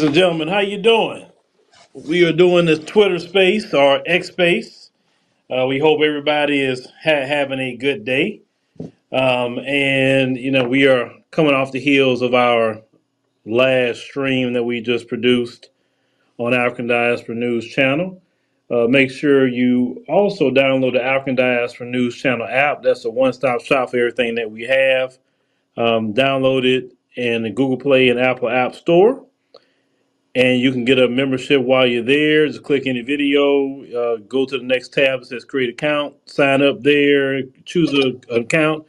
Ladies and gentlemen, how you doing? We are doing this Twitter space or X space. Uh, we hope everybody is ha- having a good day. Um, and you know, we are coming off the heels of our last stream that we just produced on African Diaspora News Channel. Uh, make sure you also download the African Diaspora News Channel app. That's a one-stop shop for everything that we have. Um, download it in the Google Play and Apple App Store and you can get a membership while you're there. Just click any video, uh, go to the next tab that says create account, sign up there, choose a, an account,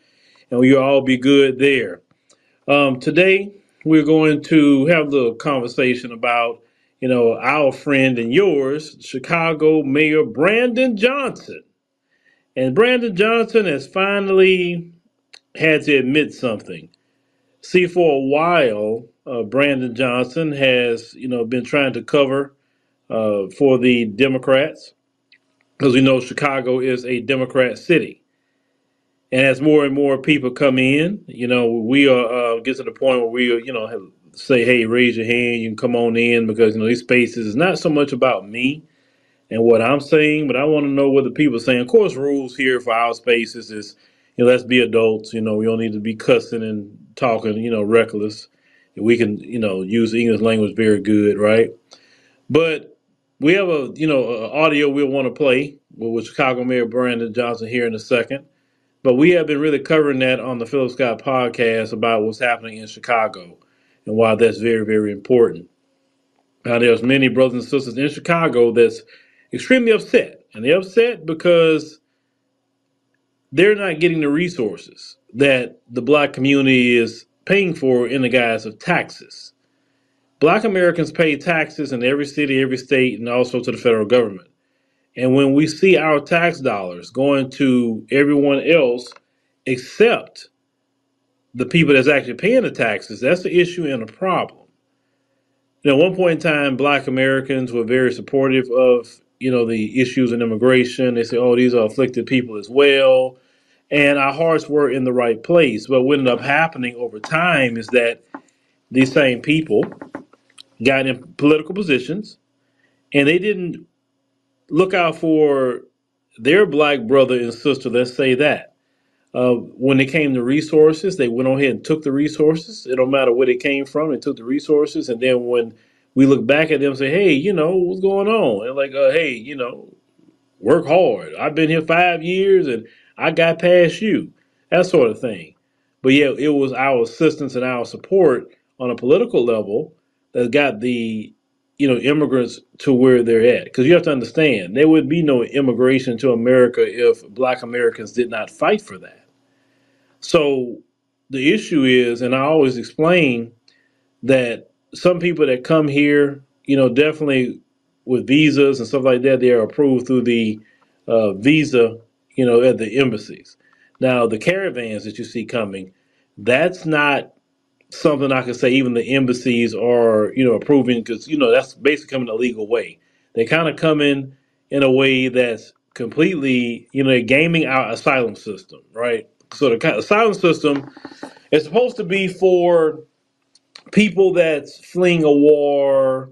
and you'll all be good there. Um, today, we're going to have a little conversation about, you know, our friend and yours, Chicago Mayor Brandon Johnson. And Brandon Johnson has finally had to admit something. See, for a while, uh, Brandon Johnson has, you know, been trying to cover uh, for the Democrats because we know Chicago is a Democrat city. And as more and more people come in, you know, we are uh, get to the point where we, you know, have, say, hey, raise your hand, you can come on in because you know these spaces is not so much about me and what I'm saying, but I want to know what the people are saying. Of course, rules here for our spaces is, you know, let's be adults. You know, we don't need to be cussing and talking, you know, reckless. We can, you know, use the English language very good, right? But we have a, you know, a audio we'll want to play with Chicago Mayor Brandon Johnson here in a second. But we have been really covering that on the Phillip Scott podcast about what's happening in Chicago and why that's very, very important. Now, there's many brothers and sisters in Chicago that's extremely upset, and they're upset because they're not getting the resources that the black community is paying for in the guise of taxes. Black Americans pay taxes in every city, every state, and also to the federal government. And when we see our tax dollars going to everyone else except the people that's actually paying the taxes, that's the issue and a problem. You know, at one point in time, black Americans were very supportive of, you know, the issues in immigration. They say, oh, these are afflicted people as well. And our hearts were in the right place. But what ended up happening over time is that these same people got in political positions and they didn't look out for their black brother and sister, let's say that. Uh, when it came to resources, they went on ahead and took the resources. It don't matter where they came from, they took the resources. And then when we look back at them and say, hey, you know, what's going on? And like, uh, hey, you know, work hard. I've been here five years and I got past you. That sort of thing. But yeah, it was our assistance and our support on a political level that got the you know immigrants to where they're at. Because you have to understand, there would be no immigration to America if Black Americans did not fight for that. So the issue is, and I always explain that some people that come here, you know, definitely with visas and stuff like that, they are approved through the uh, visa, you know, at the embassies. Now, the caravans that you see coming, that's not something I could say even the embassies are, you know, approving because, you know, that's basically coming a legal way. They kind of come in in a way that's completely, you know, they're gaming our asylum system, right? So the kind asylum system is supposed to be for people that's fleeing a war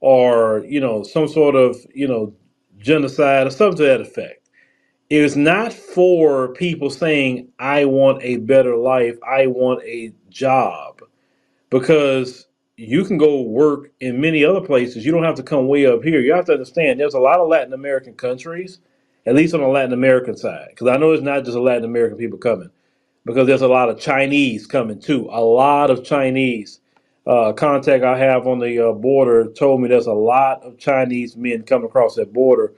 or you know some sort of you know genocide or something to that effect it is not for people saying i want a better life. I want a job. Because you can go work in many other places. You don't have to come way up here. You have to understand there's a lot of latin american countries at least on the latin american side. Because i know it's not just latin american people coming. Because there's a lot of Chinese coming too. A lot of Chinese uh, contact I have on the uh, border told me there's a lot of Chinese men coming across that border,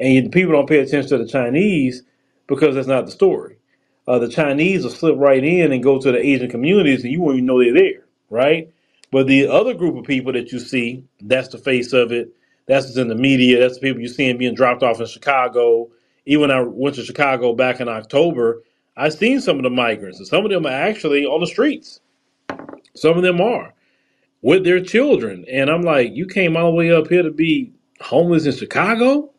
and people don't pay attention to the Chinese because that's not the story. Uh, the Chinese will slip right in and go to the Asian communities, and you won't even know they're there, right? But the other group of people that you see, that's the face of it. That's what's in the media. That's the people you're seeing being dropped off in Chicago. Even when I went to Chicago back in October, I've seen some of the migrants, and some of them are actually on the streets. Some of them are with their children. And I'm like, you came all the way up here to be homeless in Chicago?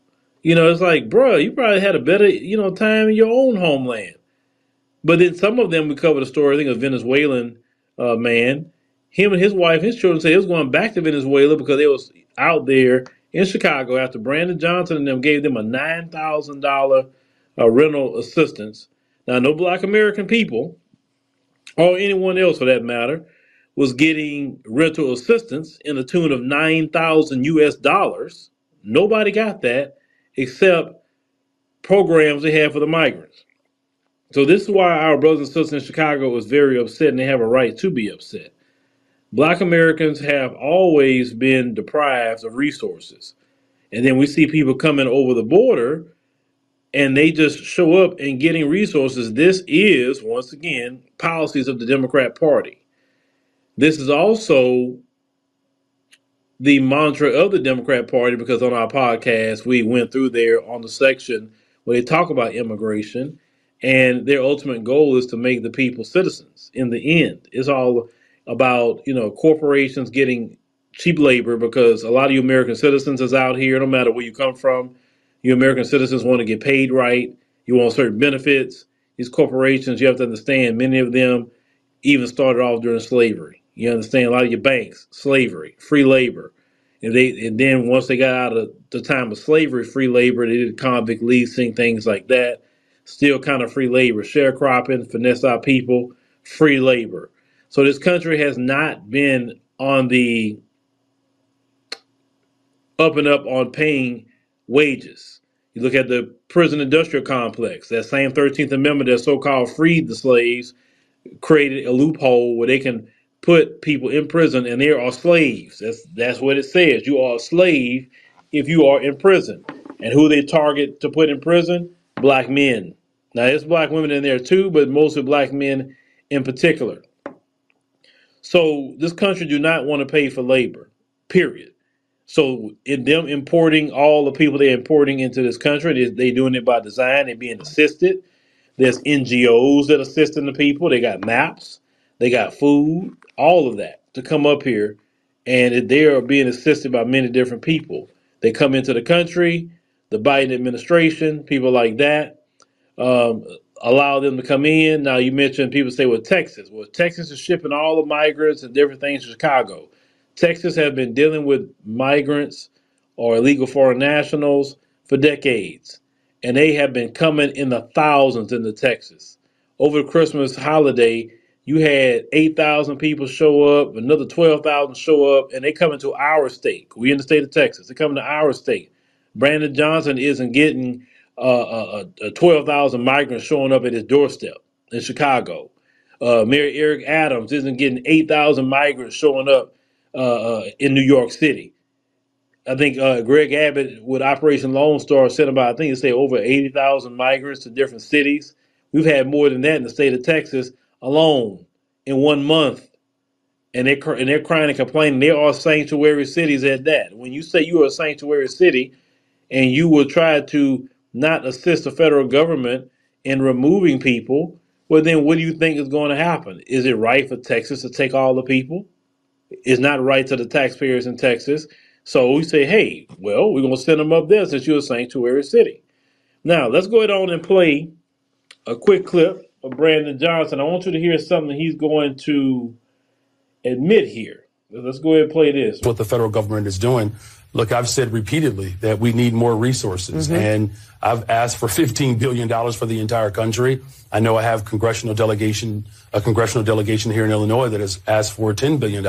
You know, it's like, bro, you probably had a better, you know, time in your own homeland. But then some of them, we covered a story, I think a Venezuelan uh, man, him and his wife, his children said he was going back to Venezuela because they was out there in Chicago after Brandon Johnson and them gave them a nine thousand dollar uh, rental assistance. Now, no Black American people or anyone else for that matter was getting rental assistance in the tune of nine thousand U.S. dollars. Nobody got that except programs they have for the migrants. So this is why our brothers and sisters in Chicago was very upset, and they have a right to be upset. Black Americans have always been deprived of resources. And then we see people coming over the border and they just show up and getting resources. This is, once again, policies of the Democrat Party. This is also the mantra of the Democrat Party because on our podcast, we went through there on the section where they talk about immigration and their ultimate goal is to make the people citizens in the end. It's all about, you know, corporations getting cheap labor because a lot of you American citizens is out here, no matter where you come from. You American citizens want to get paid right. You want certain benefits. These corporations, you have to understand, many of them even started off during slavery. You understand a lot of your banks, slavery, free labor. And they and then once they got out of the time of slavery, free labor, they did convict leasing, things like that. Still kind of free labor, sharecropping, finesse our people, free labor. So this country has not been on the up and up on paying wages. You look at the prison industrial complex, that same 13th Amendment that so called freed the slaves, created a loophole where they can put people in prison and they are slaves. That's that's what it says. You are a slave if you are in prison. And who they target to put in prison? Black men. Now there's black women in there too, but mostly black men in particular. So this country do not want to pay for labor. Period. So in them importing all the people they're importing into this country, they, they doing it by design. They're being assisted. There's NGOs that assisting the people. They got maps. They got food. All of that to come up here, and they are being assisted by many different people. They come into the country. The Biden administration, people like that, um, allow them to come in. Now you mentioned people say, "Well, Texas." Well, Texas is shipping all the migrants and different things to Chicago. Texas has been dealing with migrants or illegal foreign nationals for decades, and they have been coming in the thousands into Texas. Over the Christmas holiday, you had 8,000 people show up, another 12,000 show up, and they come into our state. We in the state of Texas. They come to our state. Brandon Johnson isn't getting uh, uh, uh 12,000 migrants showing up at his doorstep in Chicago. Uh, Mayor Eric Adams isn't getting 8,000 migrants showing up uh, uh, in New York City. I think uh, Greg Abbott with Operation Lone Star sent about, I think they say over 80,000 migrants to different cities. We've had more than that in the state of Texas alone in one month. And they're, and they're crying and complaining. They are sanctuary cities at that. When you say you are a sanctuary city and you will try to not assist the federal government in removing people, well, then what do you think is going to happen? Is it right for Texas to take all the people? It's not right to the taxpayers in Texas. So we say, hey, well, we're going to send them up there since you're a sanctuary city. Now, let's go ahead on and play a quick clip Brandon Johnson. I want you to hear something he's going to admit here. Let's go ahead and play this. What the federal government is doing. Look, I've said repeatedly that we need more resources, mm-hmm. and I've asked for $15 billion for the entire country. I know I have congressional delegation, a congressional delegation here in Illinois that has asked for $10 billion.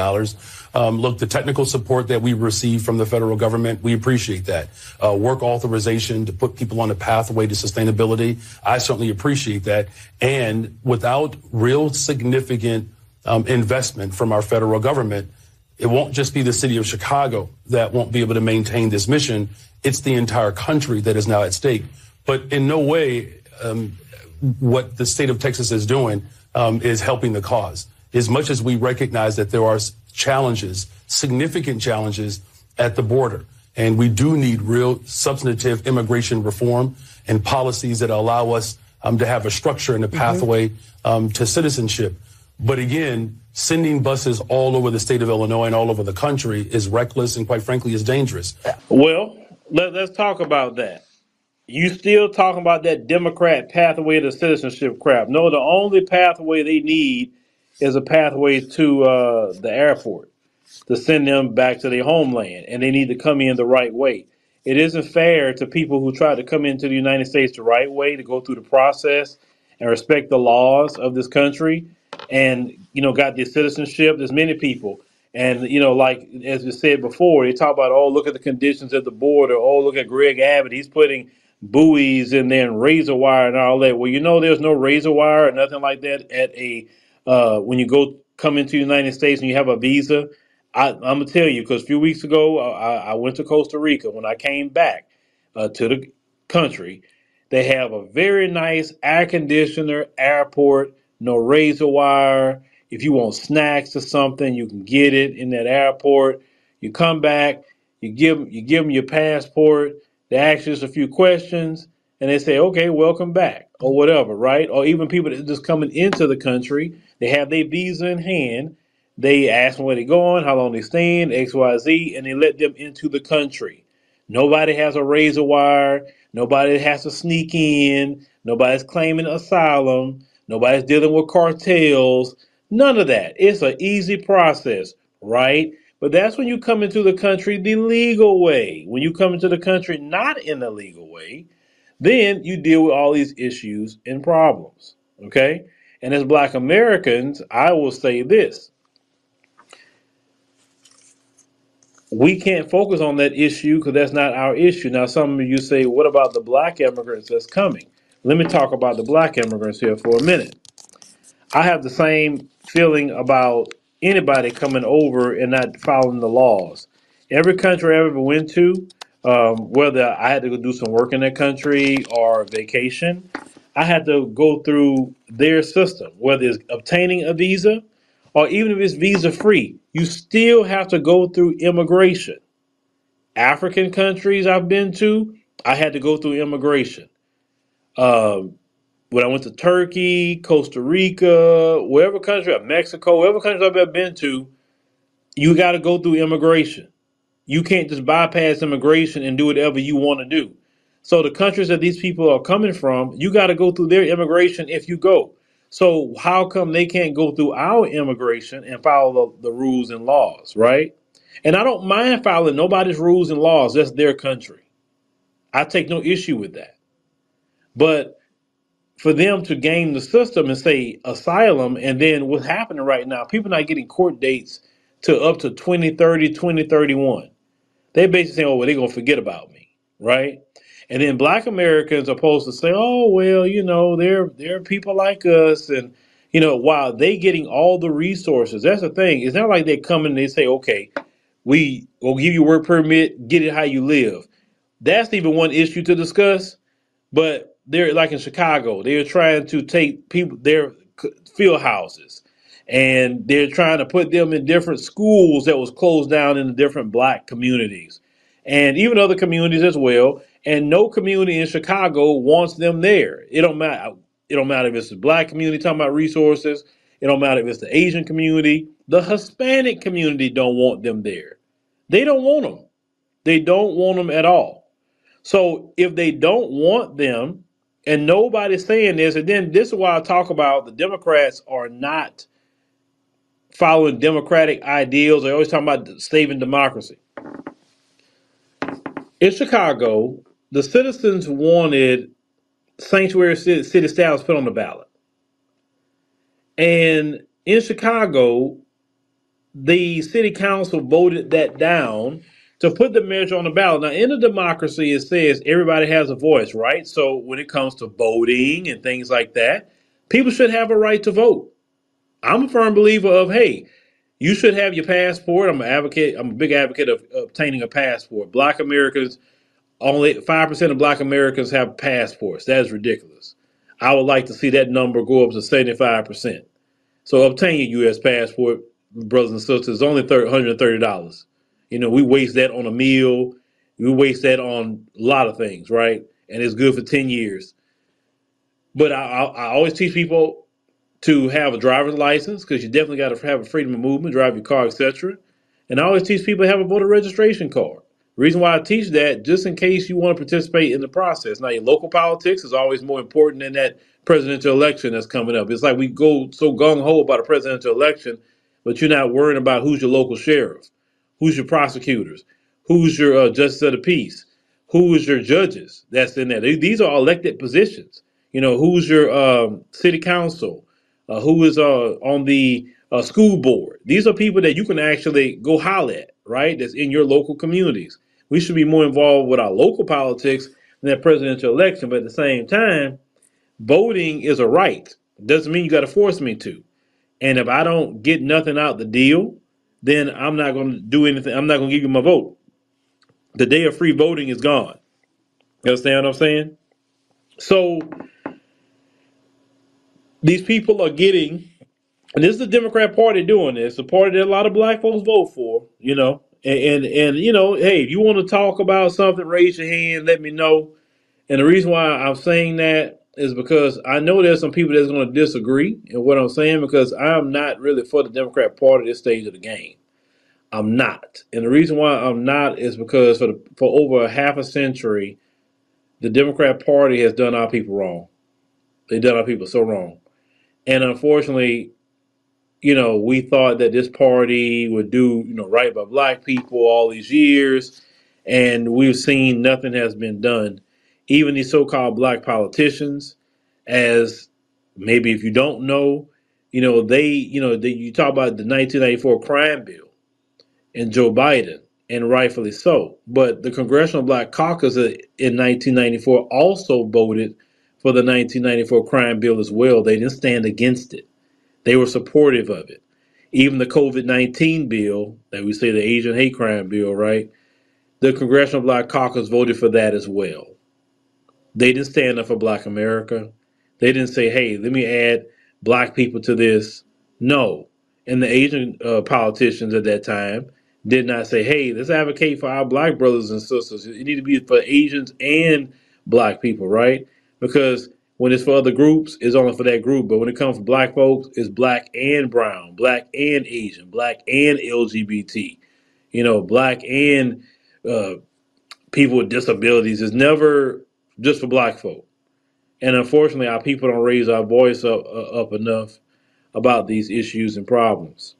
Um, look, the technical support that we receive from the federal government, we appreciate that. Uh, work authorization to put people on a pathway to sustainability, I certainly appreciate that. And without real significant um, investment from our federal government, it won't just be the city of Chicago that won't be able to maintain this mission. It's the entire country that is now at stake. But in no way um, what the state of Texas is doing um, is helping the cause. As much as we recognize that there are challenges, significant challenges at the border, and we do need real substantive immigration reform and policies that allow us um, to have a structure and a mm-hmm. pathway mm-hmm. to citizenship. But again, sending buses all over the state of Illinois and all over the country is reckless and quite frankly is dangerous. Well, let, us talk about that. You still talking about that Democrat pathway to citizenship crap. No, the only pathway they need is a pathway to uh, the airport to send them back to their homeland, and they need to come in the right way. It isn't fair to people who try to come into the United States the right way to go through the process and respect the laws of this country, and you know got their citizenship. There's many people, and you know, like as we said before, they talk about oh look at the conditions at the border. Oh look at Greg Abbott, he's putting buoys in there and razor wire and all that. Well, you know, there's no razor wire or nothing like that at a uh, when you go come into the United States and you have a visa I, I'm gonna tell you because a few weeks ago I, I went to Costa Rica. When I came back uh, to the country, they have a very nice air conditioner airport, no razor wire. If you want snacks or something, you can get it in that airport. You come back, you give you give them your passport. They ask you just a few questions, and they say, "Okay, welcome back," or whatever, right? Or even people that just coming into the country, they have their visa in hand they ask them where they're going, how long they're staying, X, Y, Z, and they let them into the country. Nobody has a razor wire. Nobody has to sneak in. Nobody's claiming asylum. Nobody's dealing with cartels. None of that. It's an easy process, right? But that's when you come into the country the legal way. When you come into the country not in the legal way, then you deal with all these issues and problems. Okay? And as black Americans, I will say this we can't focus on that issue because that's not our issue. Now, some of you say, what about the black immigrants that's coming? Let me talk about the black immigrants here for a minute. I have the same feeling about anybody coming over and not following the laws. Every country I ever went to, um, whether I had to go do some work in that country or vacation, I had to go through their system, whether it's obtaining a visa or even if it's visa free, you still have to go through immigration. African countries I've been to, I had to go through immigration. Um, when I went to Turkey, Costa Rica, wherever country, Mexico, wherever country I've ever been to, you got to go through immigration. You can't just bypass immigration and do whatever you want to do. So the countries that these people are coming from, you got to go through their immigration if you go. So how come they can't go through our immigration and follow the, the rules and laws, right? And I don't mind following nobody's rules and laws. That's their country. I take no issue with that. But for them to game the system and say asylum, and then what's happening right now, people not getting court dates to up to 2030, 2031. They basically saying, oh, well, they're going to forget about me, right? And then black Americans are supposed to say, oh, well, you know, they're, they're people like us. And, you know, while they getting all the resources, that's the thing. It's not like they come and they say, okay, we will give you work permit, get it how you live. That's even one issue to discuss. But they're like in Chicago, they're trying to take people, their field houses, and they're trying to put them in different schools that was closed down in the different black communities and even other communities as well and no community in Chicago wants them there. It don't matter. It don't matter if it's the black community talking about resources. It don't matter if it's the Asian community. The Hispanic community don't want them there. They don't want them. They don't want them at all. So if they don't want them, and nobody's saying this, and then this is why I talk about the Democrats are not following democratic ideals. They always talk about saving democracy. In Chicago, the citizens wanted sanctuary city, city status put on the ballot. And in Chicago, the city council voted that down to put the measure on the ballot. Now, in a democracy, it says everybody has a voice, right? So when it comes to voting and things like that, people should have a right to vote. I'm a firm believer of, hey, you should have your passport. I'm an advocate. I'm a big advocate of obtaining a passport. Black Americans only 5% of black Americans have passports. That is ridiculous. I would like to see that number go up to 75%. So obtain a U.S. passport, brothers and sisters, only $130. You know, we waste that on a meal. We waste that on a lot of things, right? And it's good for 10 years. But I, I, I always teach people to have a driver's license because you definitely got to have a freedom of movement, drive your car, etc. And I always teach people to have a voter registration card Reason why I teach that, just in case you want to participate in the process. Now, your local politics is always more important than that presidential election that's coming up. It's like we go so gung ho about a presidential election, but you're not worrying about who's your local sheriff, who's your prosecutors, who's your uh, justice of the peace, who is your judges that's in there. These are elected positions. You know, who's your um, city council, uh, who is uh, on the uh, school board. These are people that you can actually go holler at, right? That's in your local communities. We should be more involved with our local politics than that presidential election. But at the same time, voting is a right. Doesn't mean you got to force me to. And if I don't get nothing out the deal, then I'm not going to do anything. I'm not going to give you my vote. The day of free voting is gone. You understand what I'm saying? So these people are getting, and this is the Democrat Party doing this, the party that a lot of black folks vote for, you know. And, and, and you know, hey, if you want to talk about something, raise your hand, let me know. And the reason why I'm saying that is because I know there's some people that's going to disagree in what I'm saying because I'm not really for the Democrat Party at this stage of the game. I'm not. And the reason why I'm not is because for the, for over a half a century, the Democrat Party has done our people wrong. They've done our people so wrong. And unfortunately, you know, we thought that this party would do, you know, right by black people all these years, and we've seen nothing has been done. Even these so-called black politicians, as maybe if you don't know, you know, they, you know, they, you talk about the 1994 crime bill and Joe Biden, and rightfully so. But the Congressional Black Caucus in 1994 also voted for the 1994 crime bill as well. They didn't stand against it. They were supportive of it. Even the COVID 19 bill, that we say the Asian hate crime bill, right? The Congressional Black Caucus voted for that as well. They didn't stand up for Black America. They didn't say, hey, let me add black people to this. No. And the Asian uh, politicians at that time did not say, hey, let's advocate for our black brothers and sisters. It need to be for Asians and black people, right? Because when it's for other groups, it's only for that group. But when it comes for black folks, it's black and brown, black and Asian, black and LGBT, you know, black and uh, people with disabilities. It's never just for black folk. And unfortunately, our people don't raise our voice up, uh, up enough about these issues and problems.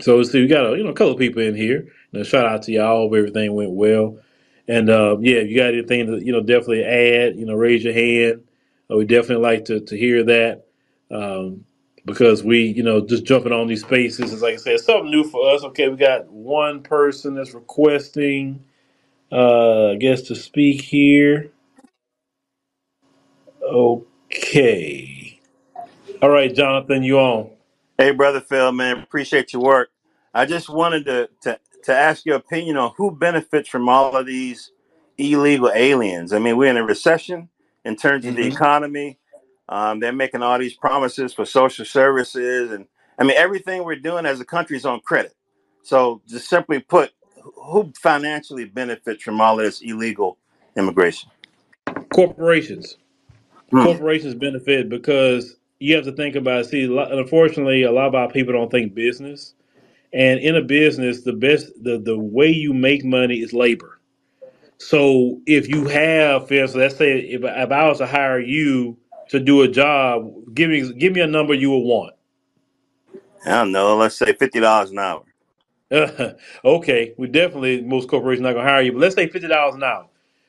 So, see, we got a you know couple of people in here. You know, shout out to y'all. Hope everything went well. And uh, yeah, if you got anything to you know definitely add, you know, raise your hand. Uh, we definitely like to to hear that um, because we you know just jumping on these spaces is like I said something new for us. Okay, we got one person that's requesting, uh, I guess, to speak here. Okay, all right, Jonathan, you on? Hey, brother Phil, man, appreciate your work. I just wanted to, to to ask your opinion on who benefits from all of these illegal aliens. I mean, we're in a recession in terms of the hmm economy. Um, they're making all these promises for social services, and I mean, everything we're doing as a country is on credit. So, just simply put, who financially benefits from all of this illegal immigration? Corporations. Hmm. corporations benefit because you have to think about see unfortunately a lot of our people don't think business and in a business the best the, the way you make money is labor so if you have for instance, let's say if, if i was to hire you to do a job give me give me a number you would want I don't know. Let's say fifty dollars an hour. okay, we definitely most corporations not gonna hire you, but let's say fifty dollars an hour.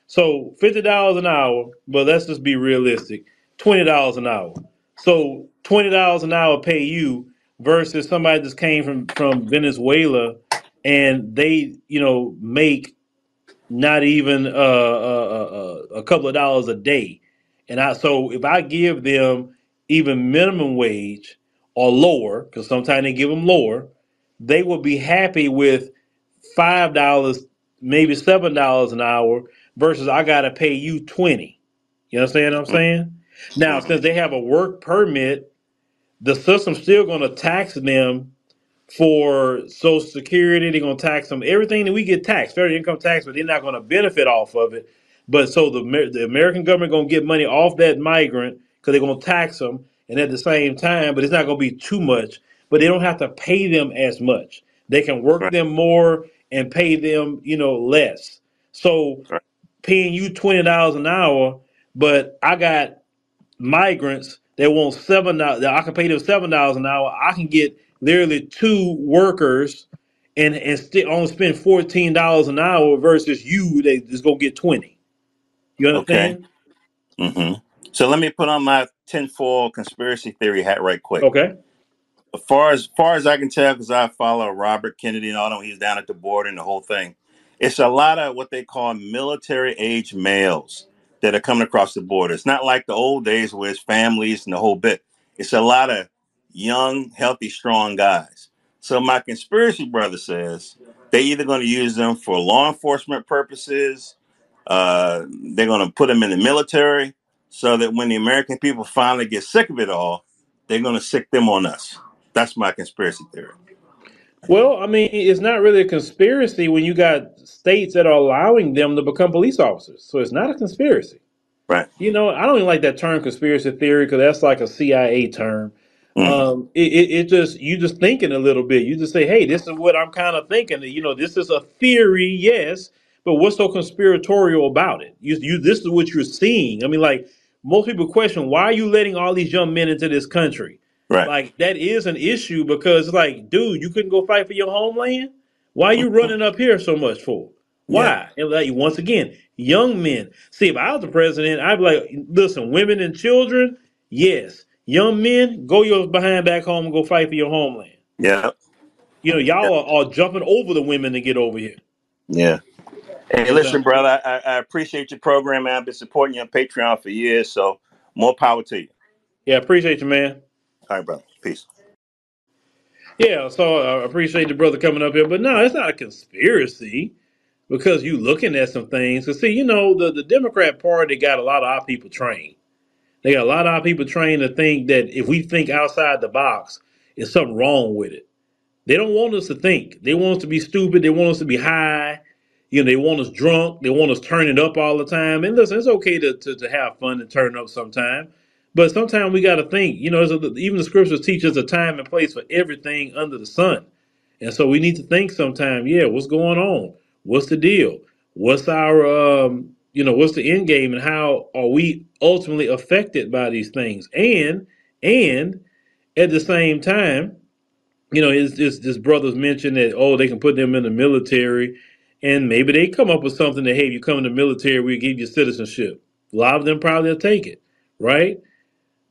So fifty dollars an hour, but let's just be realistic. Twenty dollars an hour. So twenty dollars an hour pay you versus somebody just came from from Venezuela and they you know make not even uh, uh, uh, a couple of dollars a day. And I so if I give them even minimum wage or lower, because sometimes they give them lower, they will be happy with five dollars, maybe seven dollars an hour versus I gotta pay you twenty. You understand what I'm saying? Now, since they have a work permit, the system's still gonna tax them for Social Security. They're gonna tax them everything that we get taxed, federal income tax, but they're not gonna benefit off of it. But so the Amer- the American government gonna get money off that migrant because they're gonna tax them, and at the same time, but it's not gonna be too much. But they don't have to pay them as much. They can work Right. them more and pay them, you know, less. So Right. paying you twenty dollars an hour, but I got migrants that want seven dollars. I can pay them seven dollars an hour. I can get literally two workers and and still only spend fourteen dollars an hour versus you that is gonna get twenty. You Okay. understand? hmm So let me put on my tinfoil conspiracy theory hat right quick. Okay. As far as far as I can tell, because I follow Robert Kennedy and all them, he's down at the border and the whole thing. It's a lot of what they call military age males that are coming across the border. It's not like the old days where it's families and the whole bit. It's a lot of young, healthy, strong guys. So my conspiracy brother says they either going to use them for law enforcement purposes, uh, they're going to put them in the military, so that when the American people finally get sick of it all, they're going to sick them on us. That's my conspiracy theory. Well, I mean, it's not really a conspiracy when you got states that are allowing them to become police officers. So it's not a conspiracy. Right. You know, I don't even like that term conspiracy theory because that's like a CIA term. Mm. Um, it, it, it just you just thinking a little bit. You just say, "Hey, this is what I'm kind of thinking." You know, this is a theory, yes, but what's so conspiratorial about it? You, you, this is what you're seeing. I mean, like most people question, why are you letting all these young men into this country? Right. Like that is an issue because, like, dude, you couldn't go fight for your homeland. Why are you running up here so much for? Yeah. Why? And like once again, young men. See, if I was the president, I'd be like, listen, women and children, yes. Young men, go your behind back home and go fight for your homeland. Yeah. You know, y'all are, are jumping over the women to get over here. Yeah. Hey, So, listen, brother, I, I appreciate your program, man. I've been supporting you on Patreon for years, so more power to you. yeah, appreciate you, man. All right, brother. Peace. Yeah, so I appreciate the brother coming up here, but no, it's not a conspiracy because you looking at some things. Cause see, you know, the the Democrat Party got a lot of our people trained. They got a lot of people trained to think that if we think outside the box, there's something wrong with it. They don't want us to think. They want us to be stupid. They want us to be high. You know, they want us drunk. They want us turning up all the time. And listen, it's okay to, to, to have fun and turn up sometime. But sometimes we got to think. You know, a- even the scriptures teach us a time and place for everything under the sun. And so we need to think sometime, yeah, what's going on? What's the deal? What's our um, you know, what's the end game and how are we ultimately affected by these things? And and at the same time, you know, it's just this brothers mentioned that oh, they can put them in the military, and maybe they come up with something that hey, if you come in the military, we give you citizenship. A lot of them probably will take it, right?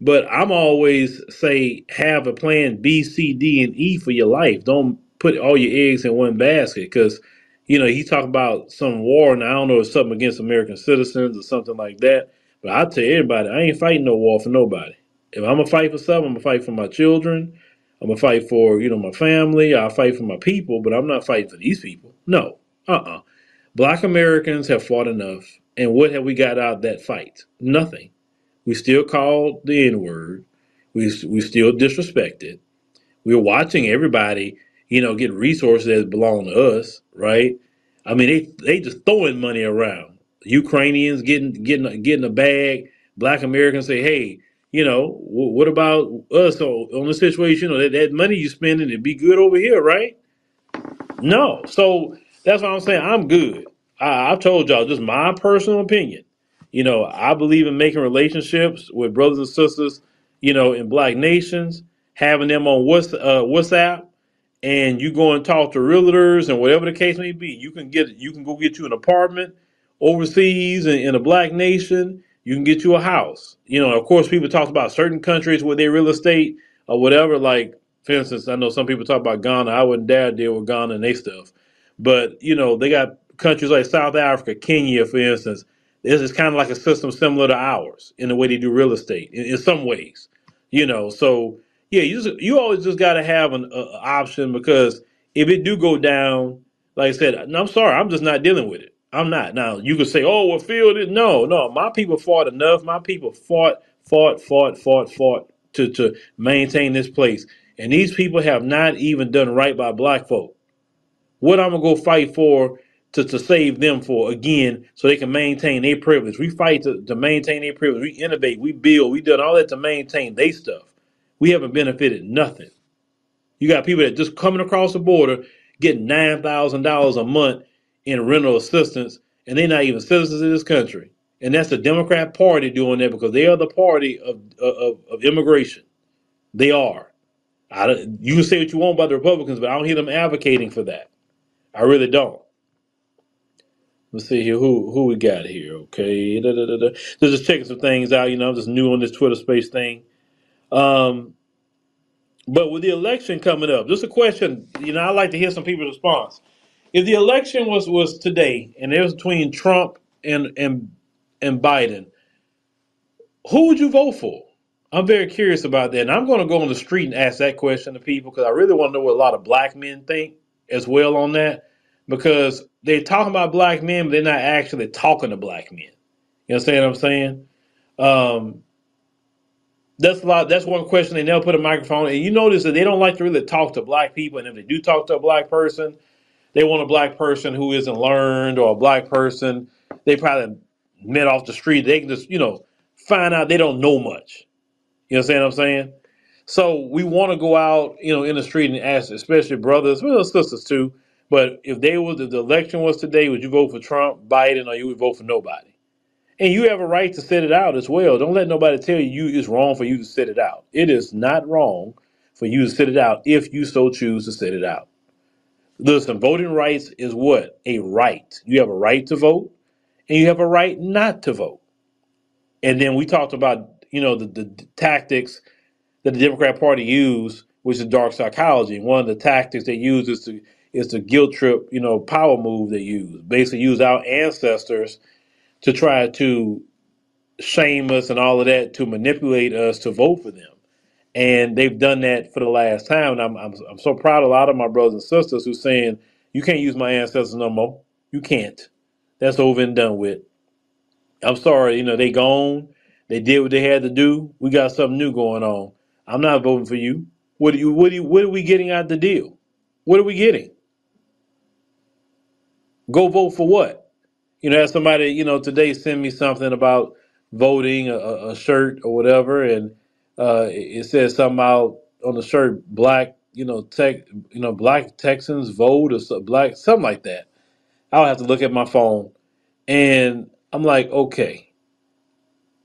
But I'm always say have a plan B, C, D, and E for your life. Don't put all your eggs in one basket because you know he talked about some war, and I don't know if it's something against American citizens or something like that. But I tell everybody, I ain't fighting no war for nobody. If I'm gonna fight for something, I'm gonna fight for my children. I'm gonna fight for you know my family. I'll fight for my people, but I'm not fighting for these people. No, uh-uh. Black Americans have fought enough, and what have we got out of that fight? Nothing. We still called the N word. We we still disrespected. We're watching everybody, you know, get resources that belong to us, right? I mean, they they just throwing money around. Ukrainians getting getting getting a bag. Black Americans say, hey, you know, wh- what about us on, on the situation? You know, that, that money you spending, it'd be good over here, right? No. So that's what I'm saying. I'm good. I, I've told y'all, just my personal opinion. You know, I believe in making relationships with brothers and sisters, you know, in black nations, having them on Whats uh, WhatsApp, and you go and talk to realtors and whatever the case may be. You can get you can go get you an apartment overseas in, in a black nation. You can get you a house. You know, of course, people talk about certain countries with their real estate or whatever. Like, for instance, I know some people talk about Ghana. I wouldn't dare deal with Ghana and they stuff. But you know, they got countries like South Africa, Kenya, for instance. This is kind of like a system similar to ours in the way they do real estate in, in some ways. You know, so yeah, you just, you always just got to have an uh, option because if it do go down, like I said, no, I'm sorry, I'm just not dealing with it. I'm not. Now you could say, oh, well, Phil, did no, no. My people fought enough. My people fought, fought, fought, fought, fought to to maintain this place, and these people have not even done right by black folk. What I'm gonna go fight for to, to save them for again, so they can maintain their privilege. We fight to, to maintain their privilege. We innovate. We build. We done all that to maintain their stuff. We haven't benefited nothing. You got people that just coming across the border, getting nine thousand dollars a month in rental assistance, and they're not even citizens of this country. And that's the Democrat Party doing that because they are the party of of, of immigration. They are. I you can say what you want about the Republicans, but I don't hear them advocating for that. I really don't. Let's see here who who we got here. Okay, da, da, da, da. Just checking some things out. You know, I'm just new on this Twitter Space thing. Um, but with the election coming up, just a question. You know, I like to hear some people's response. If the election was was today, and it was between Trump and and and Biden, who would you vote for? I'm very curious about that, and I'm going to go on the street and ask that question to people because I really want to know what a lot of black men think as well on that. Because they're talking about black men, but they're not actually talking to black men. You understand what I'm saying? Um, that's a lot. That's one question they never put a microphone. And you notice that they don't like to really talk to black people. And if they do talk to a black person, they want a black person who isn't learned or a black person they probably met off the street. They can just you know find out they don't know much. You know what I'm saying? So we want to go out, you know, in the street and ask, especially brothers, well, sisters too. But if they was, if the election was today, would you vote for Trump, Biden, or you would vote for nobody? And you have a right to sit it out as well. Don't let nobody tell you it's wrong for you to sit it out. It is not wrong for you to sit it out if you so choose to sit it out. Listen, voting rights is what? A right. You have a right to vote, and you have a right not to vote. And then we talked about, you know, the, the, tactics that the Democrat Party used, which is dark psychology. One of the tactics they use is to is the guilt trip, you know, power move they use. Basically use our ancestors to try to shame us and all of that to manipulate us to vote for them. And they've done that for the last time. And I'm, I'm, I'm so proud of a lot of my brothers and sisters who saying, you can't use my ancestors no more. You can't. That's over and done with. I'm sorry, you know, they gone. They did what they had to do. We got something new going on. I'm not voting for you. What are you what are you, what are we getting out of the deal? What are we getting? Go vote for what? You know, somebody, you know, today send me something about voting, a, a shirt or whatever, and uh, it says something on the shirt, black, you know, tech, you know, black Texans vote or so, black, something like that. I'll have to look at my phone, and I'm like, okay,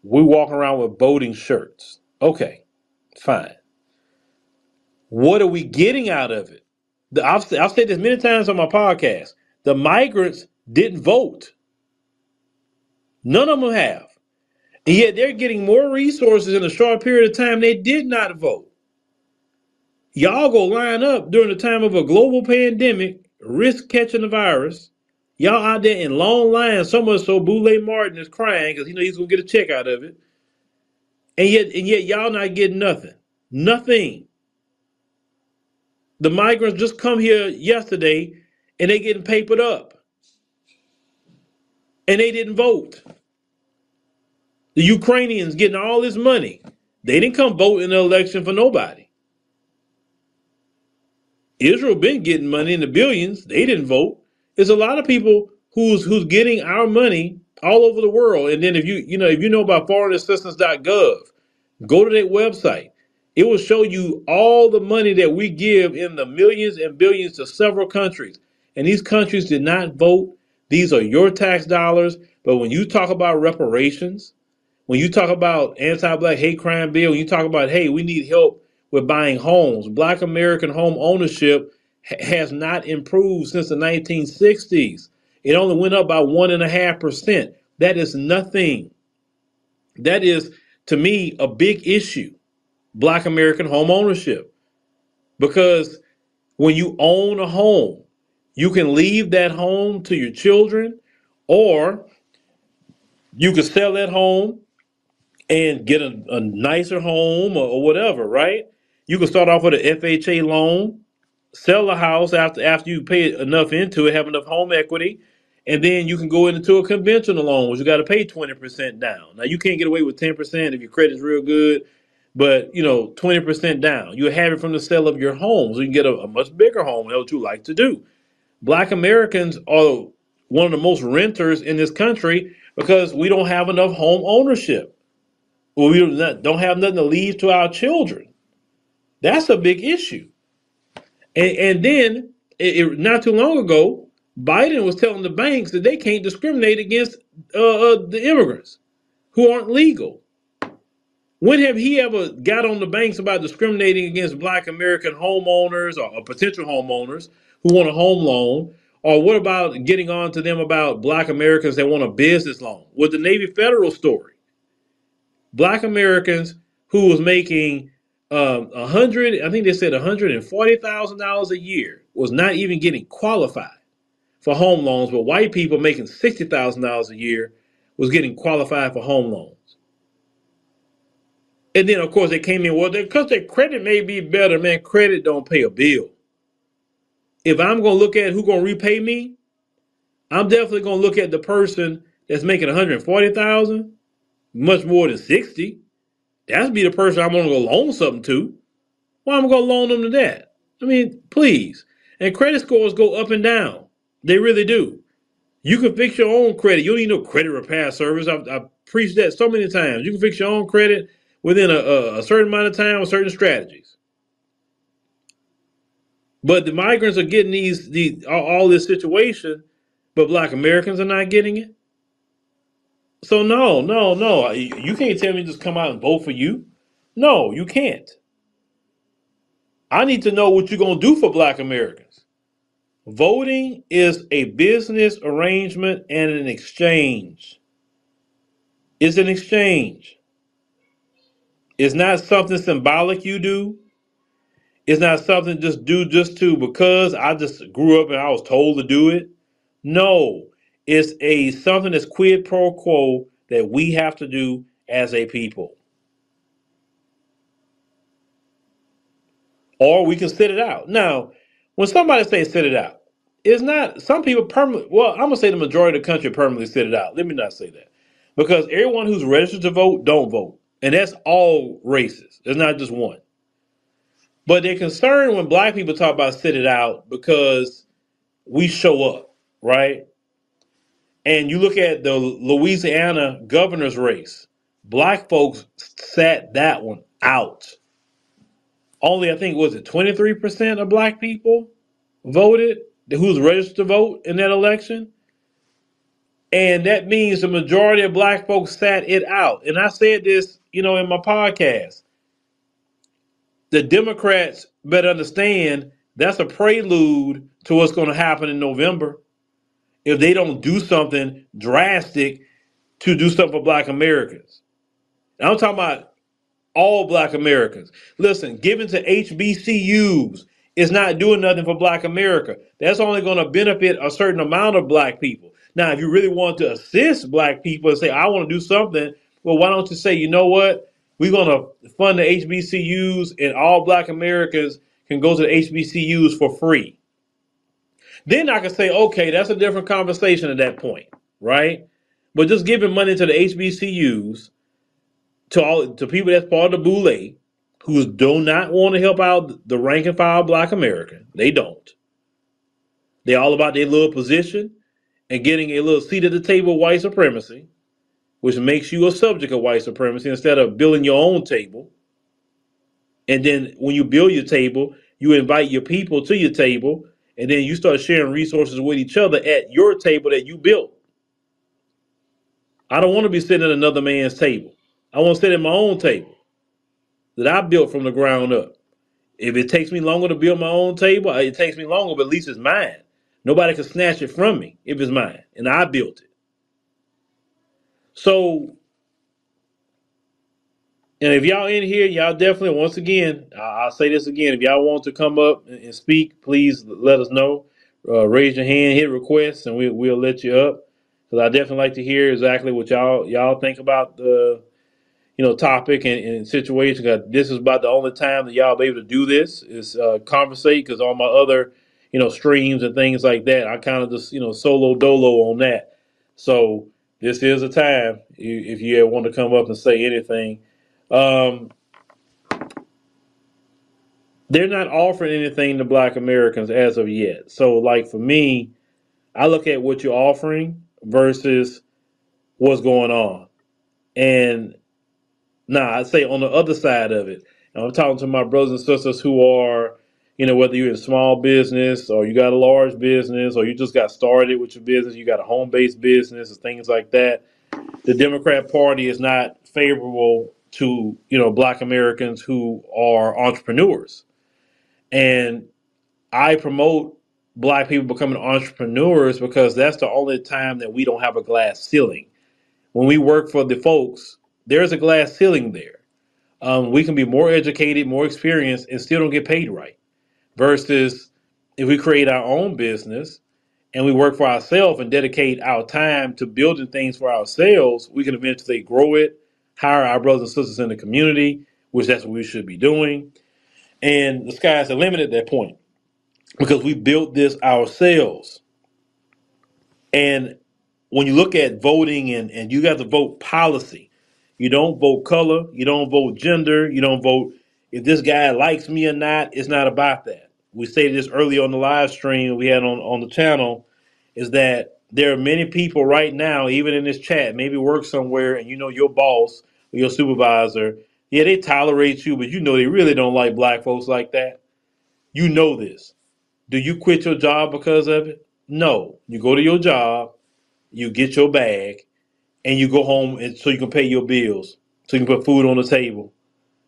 we walk around with voting shirts. Okay, fine. What are we getting out of it? The, I've, I've said this many times on my podcast. The migrants didn't vote. None of them have. And yet they're getting more resources in a short period of time. They did not vote. Y'all go line up during the time of a global pandemic, risk catching the virus. Y'all out there in long lines, so much so Boule Martin is crying because he know he's gonna get a check out of it. And yet, and yet y'all not getting nothing. Nothing. The migrants just come here yesterday and they getting papered up. And they didn't vote. The Ukrainians getting all this money. They didn't come vote in the election for nobody. Israel been getting money in the billions. They didn't vote. There's a lot of people who's who's getting our money all over the world. And then if you you know if you know about foreignassistance.gov, go to that website. It will show you all the money that we give in the millions and billions to several countries. And these countries did not vote. These are your tax dollars. But when you talk about reparations, when you talk about anti-black hate crime bill, when you talk about hey, we need help with buying homes. Black American home ownership ha- has not improved since the 1960s. It only went up by one and a half percent. That is nothing. That is to me a big issue. Black American home ownership because when you own a home, you can leave that home to your children, or you can sell that home and get a, a nicer home or, or whatever, right? You can start off with an FHA loan, sell the house after after you pay enough into it, have enough home equity, and then you can go into a conventional loan, which you got to pay twenty percent down. Now you can't get away with ten percent if your credit's real good, but you know twenty percent down. You have it from the sale of your home, so you can get a, a much bigger home. That's what you like to do. Black Americans are one of the most renters in this country because we don't have enough home ownership. Well, we don't have nothing to leave to our children. That's a big issue. And, and then It, it- not too long ago, Biden was telling the banks that they can't discriminate against uh, uh, the immigrants who aren't legal. When have he ever got on the banks about discriminating against black American homeowners or, or potential homeowners who want a home loan? Or what about getting on to them about black Americans that want a business loan? With the Navy Federal story, black Americans who was making um, a hundred, I think they said hundred and forty thousand dollars a year, was not even getting qualified for home loans, but white people making sixty thousand dollars a year was getting qualified for home loans. And then, of course, they came in, well, because their credit may be better, man, credit don't pay a bill. If I'm going to look at who's going to repay me, I'm definitely going to look at the person that's making 140000 much more than 60 That's be the person I'm going to go loan something to. Why am I going to loan them to that? I mean, please. And credit scores go up and down. They really do. You can fix your own credit. You don't need no credit repair service. I've, I've preached that so many times. You can fix your own credit within a, a, a certain amount of time with certain strategies. But the migrants are getting these, these all, all this situation, but black Americans are not getting it. So no, no, no. You can't tell me to just come out and vote for you. No, you can't. I need to know what you're going to do for black Americans. Voting is a business arrangement and an exchange. It's an exchange. It's not something symbolic you do. It's not something just do just to because I just grew up and I was told to do it. No, it's a something that's quid pro quo that we have to do as a people. Or we can sit it out. Now, when somebody says sit it out, it's not some people permanently well, I'm gonna say the majority of the country permanently sit it out. Let me not say that. Because everyone who's registered to vote don't vote. And that's all races. It's not just one. But they're concerned when black people talk about sit it out because we show up, right? And you look at the Louisiana governor's race, black folks sat that one out. Only, I think, was it 23% of black people voted who's registered to vote in that election? And that means the majority of black folks sat it out. And I said this, you know, in my podcast. The Democrats better understand that's a prelude to what's going to happen in November if they don't do something drastic to do something for black Americans. And I'm talking about all black Americans. Listen, giving to HBCUs is not doing nothing for black America. That's only going to benefit a certain amount of black people. Now, if you really want to assist black people and say, I want to do something, well, why don't you say, you know what? We're going to fund the HBCUs and all black Americans can go to the HBCUs for free. Then I can say, okay, that's a different conversation at that point, right? But just giving money to the HBCUs to all to people that's part of the boule who do not want to help out the rank and file black American. They don't. They're all about their little position and getting a little seat at the table white supremacy, which makes you a subject of white supremacy instead of building your own table. And then when you build your table, you invite your people to your table, and then you start sharing resources with each other at your table that you built. I don't want to be sitting at another man's table. I want to sit at my own table that I built from the ground up. If it takes me longer to build my own table, uh, it takes me longer, but at least it's mine. Nobody can snatch it from me if it's mine, and I built it. So, and if y'all in here, y'all definitely, once again, I'll say this again. If y'all want to come up and speak, please let us know. Uh, raise your hand, hit request, and we, we'll let you up. Because I definitely like to hear exactly what y'all y'all think about the you know, topic and, and situation. 'cause this is about the only time that y'all be able to do this is uh, conversate. Because all my other, you know, streams and things like that, I kind of just you know solo dolo on that. So this is a time if you want to come up and say anything. Um, they're not offering anything to Black Americans as of yet. So, like for me, I look at what you're offering versus what's going on, and Now, I'd say on the other side of it, I'm talking to my brothers and sisters who are, You know, whether you're in small business or you got a large business or you just got started with your business, you got a home based business and things like that. The Democrat Party is not favorable to, you know, black Americans who are entrepreneurs. And I promote black people becoming entrepreneurs because that's the only time that we don't have a glass ceiling. When we work for the folks, there's a glass ceiling there. Um, we can be more educated, more experienced, and still don't get paid right. Versus if we create our own business and we work for ourselves and dedicate our time to building things for ourselves, we can eventually grow it, hire our brothers and sisters in the community, which that's what we should be doing. And the sky's the limit at that point because we built this ourselves. And when you look at voting and, and you got to vote policy, you don't vote color, you don't vote gender, you don't vote if this guy likes me or not. It's not about that. We stated this earlier on the live stream we had on, on the channel is that there are many people right now, even in this chat, maybe work somewhere and you know your boss or your supervisor, yeah, they tolerate you, but you know they really don't like black folks like that. You know this. Do you quit your job because of it? No. You go to your job, you get your bag, and you go home and so you can pay your bills, so you can put food on the table,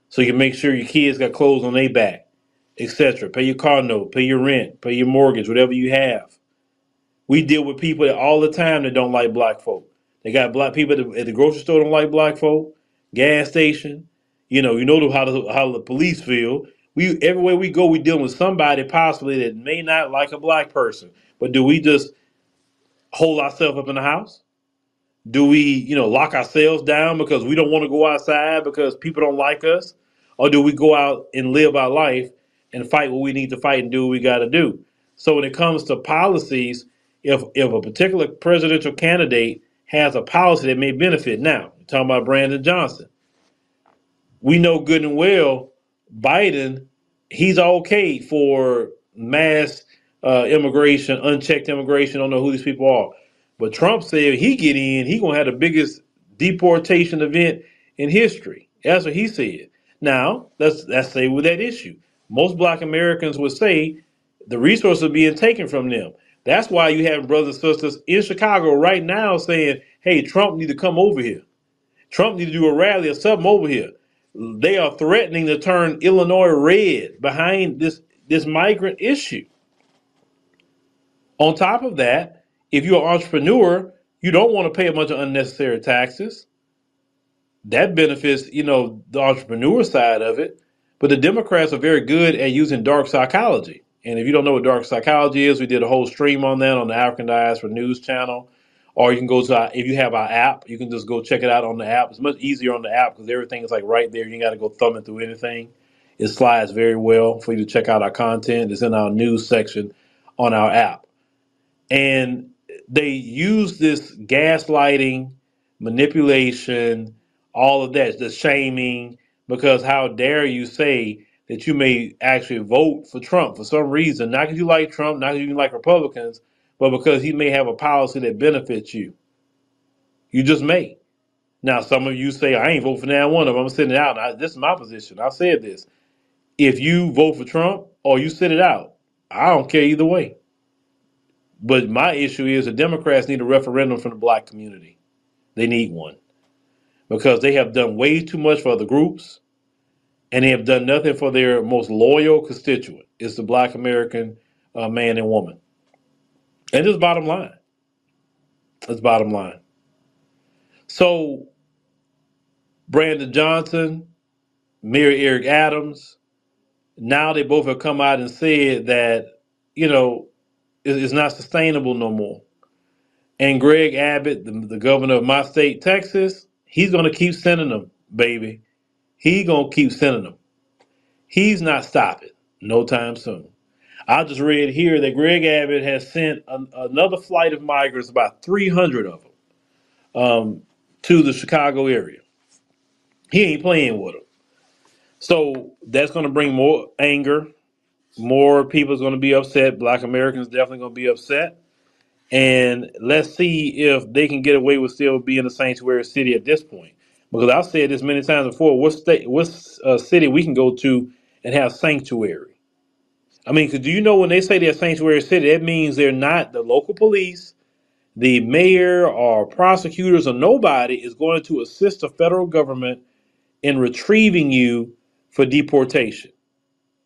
so you can make sure your kids got clothes on their back, etc. Pay your car note, pay your rent, pay your mortgage, whatever you have. We deal with people all the time that don't like black folk. They got black people at the, at the grocery store don't like black folk, gas station. You know, you know how the how the police feel. We everywhere we go, we dealing with somebody possibly that may not like a black person. But do we just hold ourselves up in the house? Do we, you know, lock ourselves down because we don't want to go outside because people don't like us? Or do we go out and live our life and fight what we need to fight and do what we got to do? So when it comes to policies, if if a particular presidential candidate has a policy that may benefit, now you're talking about Brandon Johnson, we know good and well Biden, he's okay for mass uh, immigration, unchecked immigration. I don't know who these people are, but Trump said he get in, he gonna have the biggest deportation event in history. That's what he said. Now let's let's say with that issue, most Black Americans would say the resources are being taken from them. That's why you have brothers and sisters in Chicago right now saying, "Hey, Trump need to come over here." Trump need to do a rally or something over here. They are threatening to turn Illinois red behind this this migrant issue. On top of that, if you're an entrepreneur, you don't want to pay a bunch of unnecessary taxes. That benefits, you know, the entrepreneur side of it. But the Democrats are very good at using dark psychology. And if you don't know what dark psychology is, we did a whole stream on that on the African Diaspora News channel. Or you can go to our, if you have our app, you can just go check it out on the app. It's much easier on the app because everything is like right there. You got to go thumbing through anything. It slides very well for you to check out our content. It's in our news section on our app and they use this gaslighting, manipulation, all of that, the shaming, because how dare you say that you may actually vote for Trump for some reason, not because you like Trump, not because you like Republicans, but because he may have a policy that benefits you. You just may. Now, some of you say, I ain't vote for that one of them. I'm sitting it out. This is my position. I said this. If you vote for Trump or you sit it out, I don't care either way. But my issue is the Democrats need a referendum from the black community. They need one because they have done way too much for other groups and they have done nothing for their most loyal constituent. It's the black American uh, man and woman. And this bottom line. It's bottom line. So Brandon Johnson, Mayor Eric Adams, now they both have come out and said that, you know, it- it's not sustainable no more. And Greg Abbott, the, the governor of my state, Texas, he's going to keep sending them, baby. He to keep sending them. He's not stopping no time soon. I just read here that Greg Abbott has sent an, another flight of migrants, about 300 of them, um, to the Chicago area. He ain't playing with them. So that's going to bring more anger. More people is going to be upset. Black Americans definitely going to be upset. and let's see if they can get away with still being a sanctuary city at this point. Because I've said this many times before. What state, what uh, city we can go to and have sanctuary? I mean, do you know when they say they're sanctuary city, that means they're not the local police, the mayor, or prosecutors, or nobody is going to assist the federal government in retrieving you for deportation.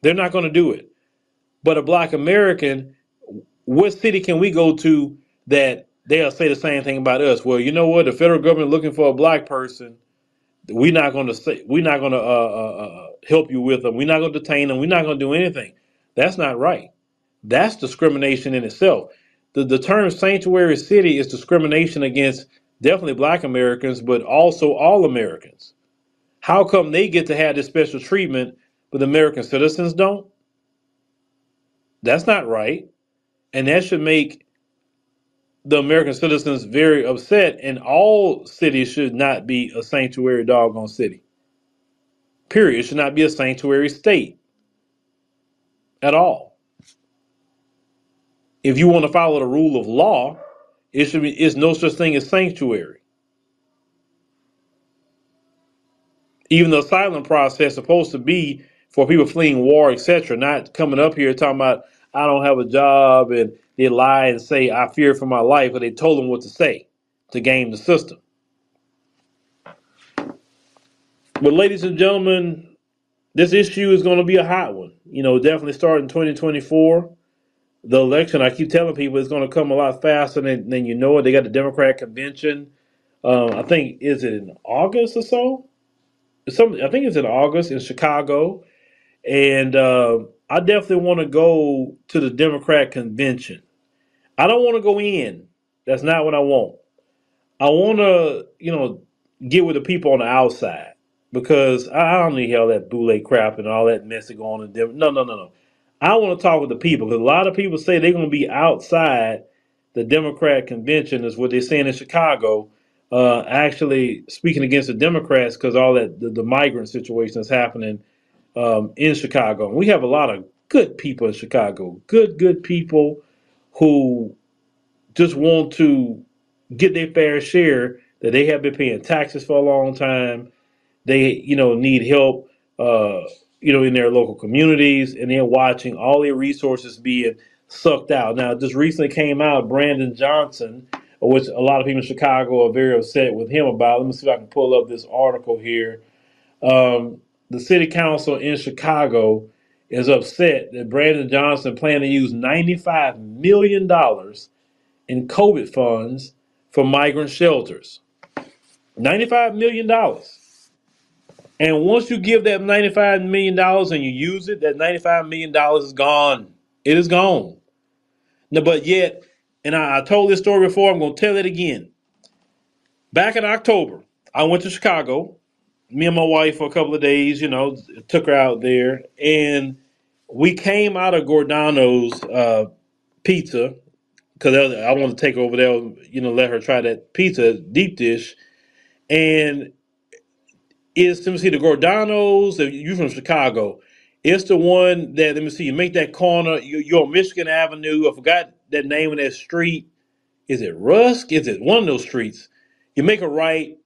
They're not going to do it. But a black American, what city can we go to that they'll say the same thing about us? Well, you know what? The federal government looking for a black person. We're not going to say. We're not going to uh, uh, uh, help you with them. We're not going to detain them. We're not going to do anything. That's not right. That's discrimination in itself. The the term sanctuary city is discrimination against definitely black Americans, but also all Americans. How come they get to have this special treatment, but American citizens don't? That's not right. And that should make the American citizens very upset. And all cities should not be a sanctuary doggone city. Period. It should not be a sanctuary state at all. If you want to follow the rule of law, it should be it's no such thing as sanctuary. Even the asylum process is supposed to be for people fleeing war, etc., not coming up here talking about I don't have a job and they lie and say I fear for my life, but they told them what to say to game the system. But ladies and gentlemen, this issue is going to be a hot one. You know, definitely starting 2024. The election, I keep telling people, it's going to come a lot faster than, than you know it. They got the Democrat convention. Uh, I think is it in August or so? Some I think it's in August in Chicago, and uh, I definitely want to go to the Democrat convention. I don't want to go in. That's not what I want. I want to, you know, get with the people on the outside because I don't need all that boule crap and all that mess going on in. No, no, no, no. I want to talk with the people because a lot of people say they're going to be outside the Democrat convention, is what they're saying in Chicago, uh, actually speaking against the Democrats because all that the, the migrant situation is happening um, in Chicago. And we have a lot of good people in Chicago, good, good people who just want to get their fair share that they have been paying taxes for a long time. They, you know, need help, uh, you know, in their local communities, and they're watching all their resources being sucked out. Now, just recently came out Brandon Johnson, which a lot of people in Chicago are very upset with him about. Let me see if I can pull up this article here. Um, the city council in Chicago is upset that Brandon Johnson planned to use $95 million in COVID funds for migrant shelters. $95 million. And once you give that $95 million and you use it, that $95 million is gone. It is gone. But yet, and I, I told this story before, I'm going to tell it again. Back in October, I went to Chicago, me and my wife for a couple of days, you know, took her out there, and we came out of Giordano's uh, pizza because I wanted to take her over there, you know, let her try that pizza deep dish. And it's let me see the Giordano's. If you from Chicago, it's the one that let me see. You make that corner. You, you're on Michigan Avenue. I forgot that name of that street. Is it Rusk? Is it one of those streets? You make a right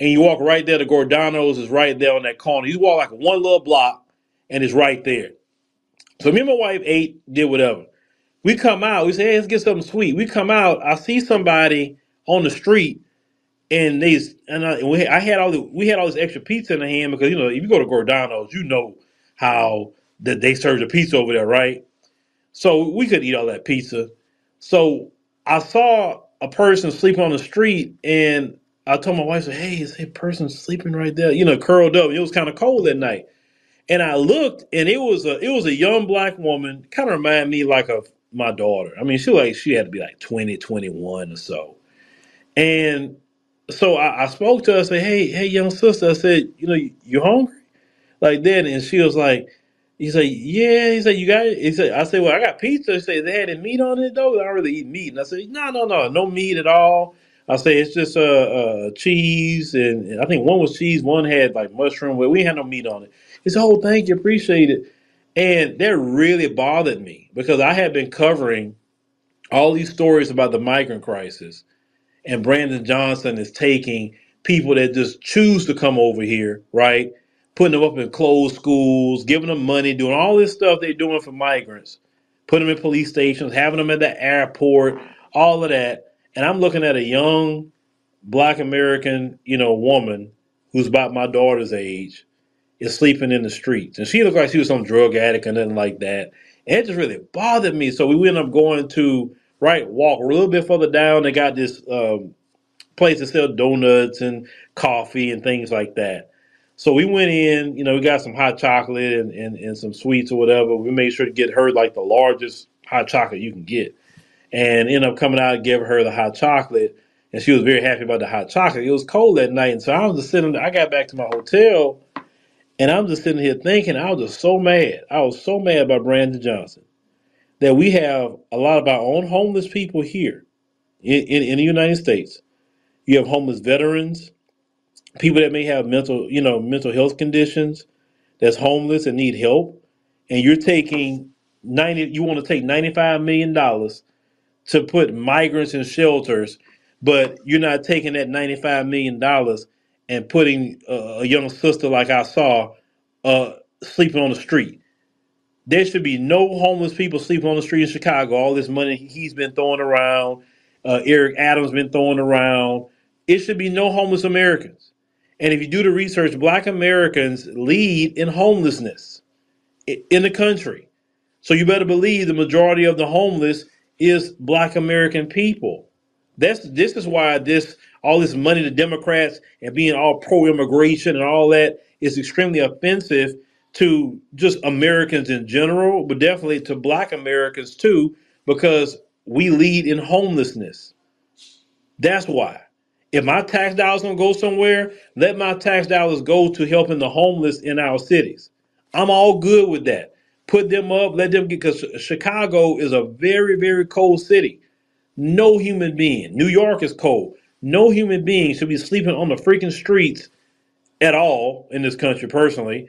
and you walk right there. The Giordano's is right there on that corner. You walk like one little block and it's right there. So me and my wife ate, did whatever. We come out. We say, hey, let's get something sweet. We come out. I see somebody on the street and they and I, we, I had all the we had all this extra pizza in the hand because you know if you go to Giordano's, you know how that they serve the pizza over there, right? So we could eat all that pizza. So I saw a person sleeping on the street, and I told my wife, "Hey, is that person sleeping right there? You know, curled up. It was kind of cold that night." And I looked, and it was a it was a young black woman, kind of remind me like of my daughter. I mean, she like she had to be like 20, 21 or so. And so I, I spoke to her. I said, "Hey, hey, young sister," I said, "You know, you, you hungry?" Like that, and she was like, "He said, yeah." He said, "You got it." He said, "I said, well, I got pizza." He said, "They had any meat on it though." I don't really eat meat, and I said, "No, no, no, no meat at all." I say it's just uh, uh cheese, and, I think one was cheese, one had like mushroom, but we had no meat on it. It's said, "Oh, thank you, appreciate it." And that really bothered me because I had been covering all these stories about the migrant crisis and Brandon Johnson is taking people that just choose to come over here, right? putting them up in closed schools, giving them money, doing all this stuff they're doing for migrants, putting them in police stations, having them at the airport, all of that. And I'm looking at a young black American, you know, woman who's about my daughter's age is sleeping in the streets. And she looked like she was some drug addict or nothing like that. And it just really bothered me. So we ended up going to, right, walk a little bit further down. They got this um, place that sell donuts and coffee and things like that. So we went in, you know, we got some hot chocolate and, and, and some sweets or whatever. We made sure to get her like the largest hot chocolate you can get. And ended up coming out and giving her the hot chocolate. And she was very happy about the hot chocolate. It was cold that night. And so I was just sitting there. I got back to my hotel and I'm just sitting here thinking, I was just so mad. I was so mad about Brandon Johnson that we have a lot of our own homeless people here in, in, in the United States. You have homeless veterans, people that may have mental, you know, mental health conditions, that's homeless and need help, and you're taking ninety. You want to take ninety five million dollars to put migrants in shelters, but you're not taking that ninety five million dollars and putting a, a young sister like I saw uh, sleeping on the street. There should be no homeless people sleeping on the street in Chicago. All this money he's been throwing around, uh, Eric Adams been throwing around. It should be no homeless Americans. And if you do the research, Black Americans lead in homelessness in the country. So you better believe the majority of the homeless is Black American people. That's this is why this all this money to Democrats and being all pro immigration and all that is extremely offensive to just Americans in general, but definitely to Black Americans too, because we lead in homelessness. That's why. If my tax dollars gonna go somewhere, let my tax dollars go to helping the homeless in our cities. I'm all good with that. Put them up, let them get because Chicago is a very, very cold city. No human being. New York is cold. No human being should be sleeping on the freaking streets at all in this country, personally.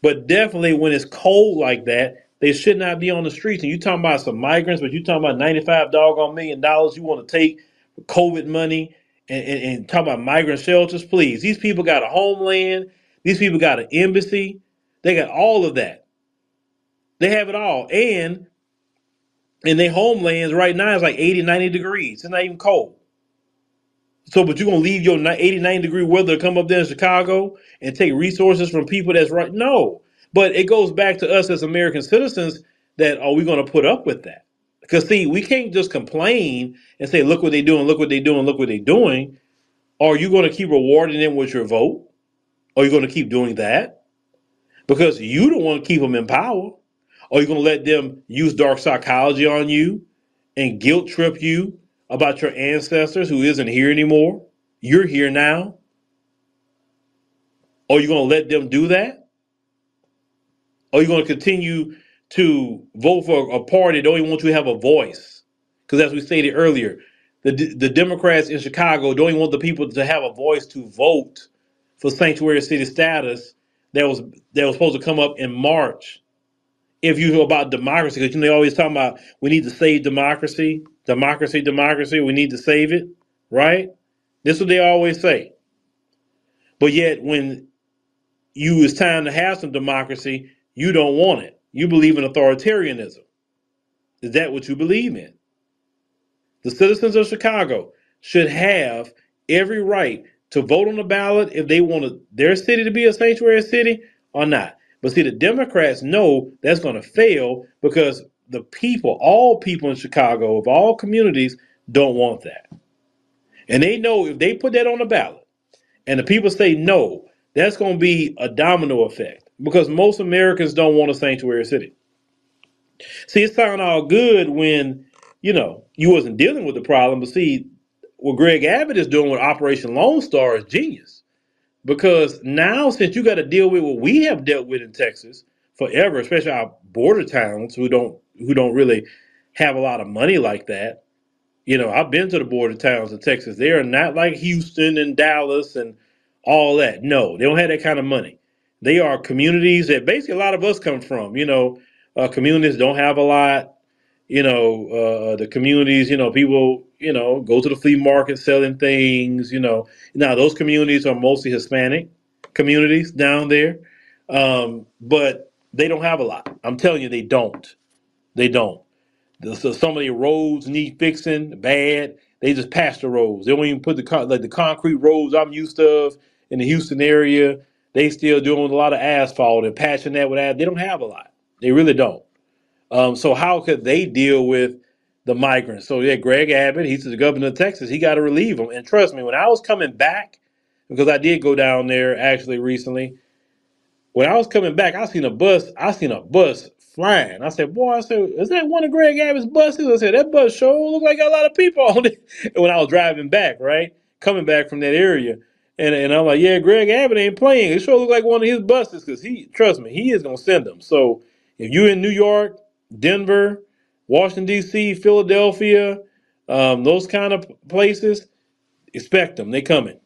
But definitely when it's cold like that, they should not be on the streets. And you talking about some migrants, but you talking about 95 doggone million dollars you want to take COVID money and, and, and talk about migrant shelters, please. These people got a homeland. These people got an embassy. They got all of that. They have it all. And in their homelands right now, it's like 80, 90 degrees. It's not even cold. So, but you're going to leave your ni- 80, 90 degree weather to come up there in Chicago and take resources from people that's right? No. But it goes back to us as American citizens that are we going to put up with that? Because, see, we can't just complain and say, look what they're doing, look what they're doing, look what they're doing. Are you going to keep rewarding them with your vote? Are you going to keep doing that? Because you don't want to keep them in power. Are you going to let them use dark psychology on you and guilt trip you about your ancestors who isn't here anymore? You're here now. Are you going to let them do that? Are you going to continue to vote for a party that don't even want you to have a voice? Because as we stated earlier, the the Democrats in Chicago don't even want the people to have a voice to vote for sanctuary city status that was that was supposed to come up in March. If you know about democracy, because you know they always talking about we need to save democracy, democracy, democracy. We need to save it, right? This is what they always say. But yet, when you it's time to have some democracy, you don't want it. You believe in authoritarianism. Is that what you believe in? The citizens of Chicago should have every right to vote on the ballot if they want their city to be a sanctuary city or not. But see, the Democrats know that's going to fail because the people, all people in Chicago, of all communities, don't want that. And they know if they put that on the ballot and the people say no, that's going to be a domino effect because most Americans don't want a sanctuary city. See, it sounded all good when, you know, you wasn't dealing with the problem. But see, what Greg Abbott is doing with Operation Lone Star is genius. Because now, since you got to deal with what we have dealt with in Texas forever, especially our border towns who don't who don't really have a lot of money like that. You know, I've been to the border towns in Texas. They are not like Houston and Dallas and all that. No, they don't have that kind of money. They are communities that basically a lot of us come from. You know, uh, communities don't have a lot you know, uh, the communities, you know, people, you know, go to the flea market selling things, you know. Now, those communities are mostly Hispanic communities down there. Um, but they don't have a lot. I'm telling you, they don't. They don't. So some of the roads need fixing bad. They just patch the roads. They don't even put the con- like the concrete roads I'm used to in the Houston area. They still doing a lot of asphalt and patching that with that. They don't have a lot. They really don't. Um, so how could they deal with the migrants? So yeah, Greg Abbott, he's the governor of Texas. He got to relieve them. And trust me, when I was coming back, because I did go down there actually recently, when I was coming back, I seen a bus. I seen a bus flying. I said, "Boy, I said, is that one of Greg Abbott's buses?" I said, "That bus sure look like got a lot of people on it." When I was driving back, right, coming back from that area, and and I'm like, "Yeah, Greg Abbott ain't playing. It sure look like one of his buses because he, trust me, he is gonna send them." So if you're in New York, Denver, Washington D.C., Philadelphia, um, those kind of places, expect them. They coming.